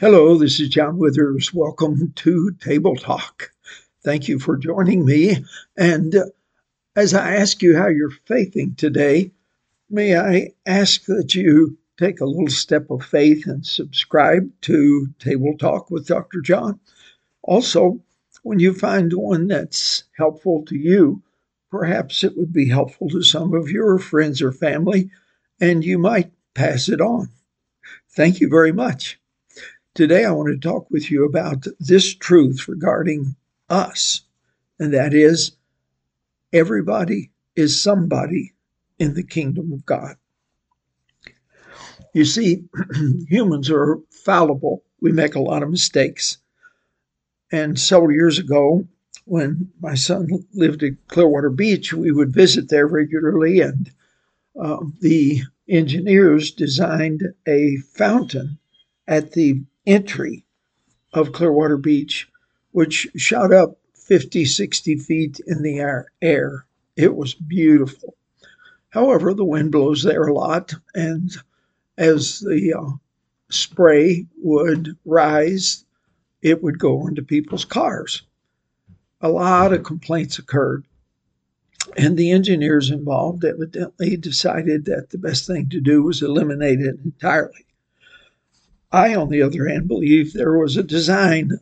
Hello, this is John Withers. Welcome to Table Talk. Thank you for joining me. And uh, as I ask you how you're faithing today, may I ask that you take a little step of faith and subscribe to Table Talk with Dr. John? Also, when you find one that's helpful to you, perhaps it would be helpful to some of your friends or family, and you might pass it on. Thank you very much. Today, I want to talk with you about this truth regarding us, and that is everybody is somebody in the kingdom of God. You see, humans are fallible. We make a lot of mistakes. And several years ago, when my son lived at Clearwater Beach, we would visit there regularly, and uh, the engineers designed a fountain at the entry of Clearwater Beach, which shot up 50, 60 feet in the air. It was beautiful. However, the wind blows there a lot, and as the uh, spray would rise, it would go into people's cars. A lot of complaints occurred, and the engineers involved evidently decided that the best thing to do was eliminate it entirely. I, on the other hand, believe there was a design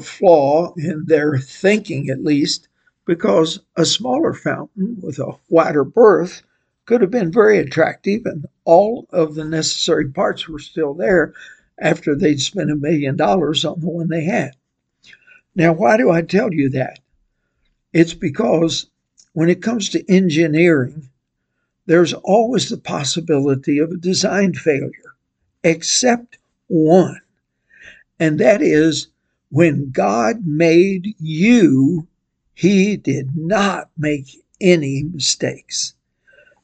flaw in their thinking, at least, because a smaller fountain with a wider berth could have been very attractive, and all of the necessary parts were still there after they'd spent a million dollars on the one they had. Now, why do I tell you that? It's because when it comes to engineering, there's always the possibility of a design failure except one, and that is when God made you, He did not make any mistakes.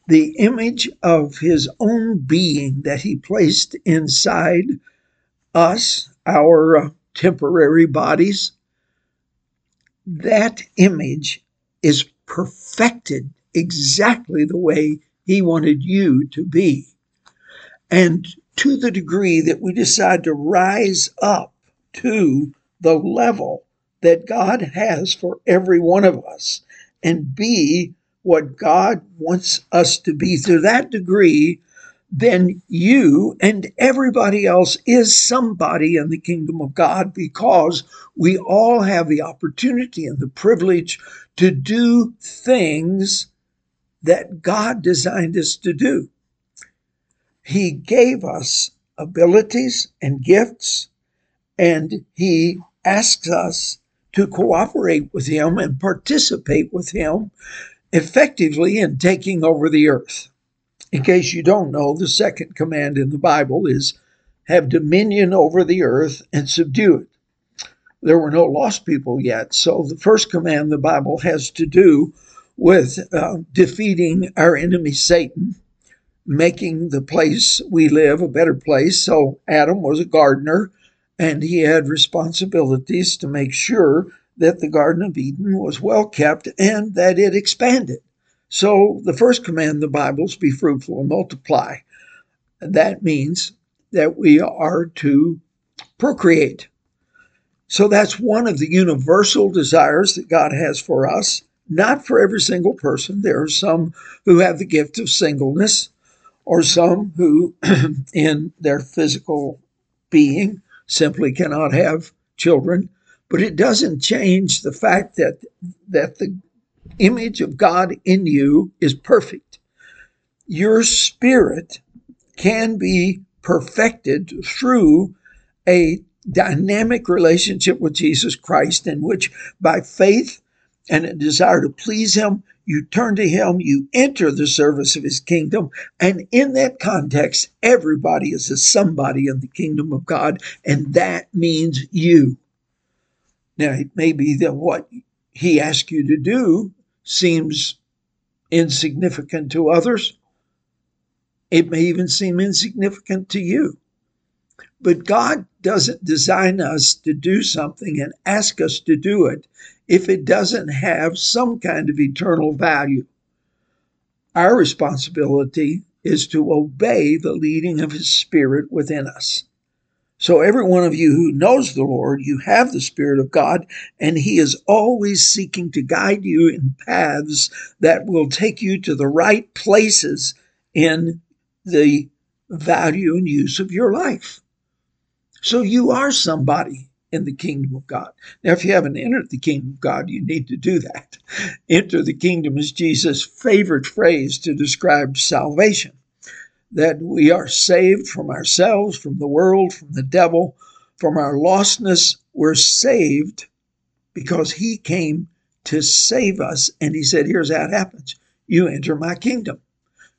The image of His own being that He placed inside us, our uh, temporary bodies, that image is perfected exactly the way He wanted you to be. And to the degree that we decide to rise up to the level that God has for every one of us and be what God wants us to be to that degree, then you and everybody else is somebody in the kingdom of God because we all have the opportunity and the privilege to do things that God designed us to do. He gave us abilities and gifts, and He asks us to cooperate with Him and participate with Him effectively in taking over the earth. In case you don't know, the second command in the Bible is have dominion over the earth and subdue it. There were no lost people yet, so the first command the Bible has to do with uh, defeating our enemy Satan making the place we live a better place. So Adam was a gardener and he had responsibilities to make sure that the Garden of Eden was well kept and that it expanded. So the first command in the Bible is be fruitful and multiply. That means that we are to procreate. So that's one of the universal desires that God has for us, not for every single person. There are some who have the gift of singleness or some who, in their physical being, simply cannot have children. But it doesn't change the fact that, that the image of God in you is perfect. Your spirit can be perfected through a dynamic relationship with Jesus Christ, in which by faith and a desire to please Him, you turn to Him, you enter the service of His kingdom. And in that context, everybody is a somebody in the kingdom of God, and that means you. Now, it may be that what He asks you to do seems insignificant to others. It may even seem insignificant to you. But God doesn't design us to do something and ask us to do it if it doesn't have some kind of eternal value. Our responsibility is to obey the leading of His Spirit within us. So, every one of you who knows the Lord, you have the Spirit of God, and He is always seeking to guide you in paths that will take you to the right places in the value and use of your life. So, you are somebody in the kingdom of God. Now, if you haven't entered the kingdom of God, you need to do that. Enter the kingdom is Jesus' favorite phrase to describe salvation that we are saved from ourselves, from the world, from the devil, from our lostness. We're saved because he came to save us. And he said, Here's how it happens you enter my kingdom,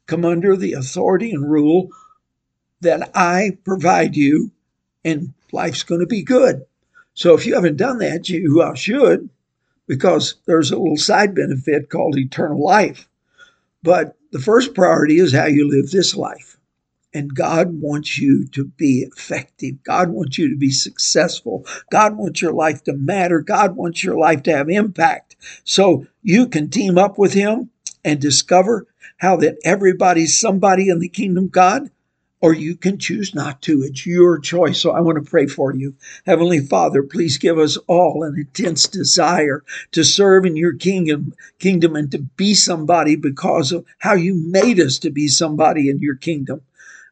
come under the authority and rule that I provide you, and life's going to be good. So if you haven't done that, you uh, should, because there's a little side benefit called eternal life. But the first priority is how you live this life. And God wants you to be effective. God wants you to be successful. God wants your life to matter. God wants your life to have impact. So you can team up with Him and discover how that everybody's somebody in the kingdom of God or you can choose not to. It's your choice. So I want to pray for you. Heavenly Father, please give us all an intense desire to serve in your kingdom, kingdom and to be somebody because of how you made us to be somebody in your kingdom.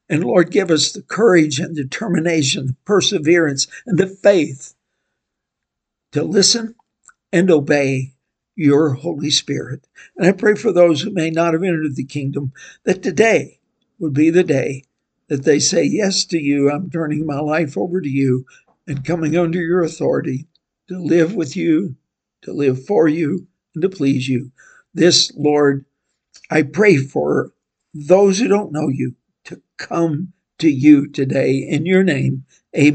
And Lord, give us the courage and determination, the perseverance and the faith to listen and obey your Holy Spirit. And I pray for those who may not have entered the kingdom that today would be the day that they say yes to you. I'm turning my life over to you and coming under your authority to live with you, to live for you, and to please you. This, Lord, I pray for those who don't know you to come to you today in your name. Amen.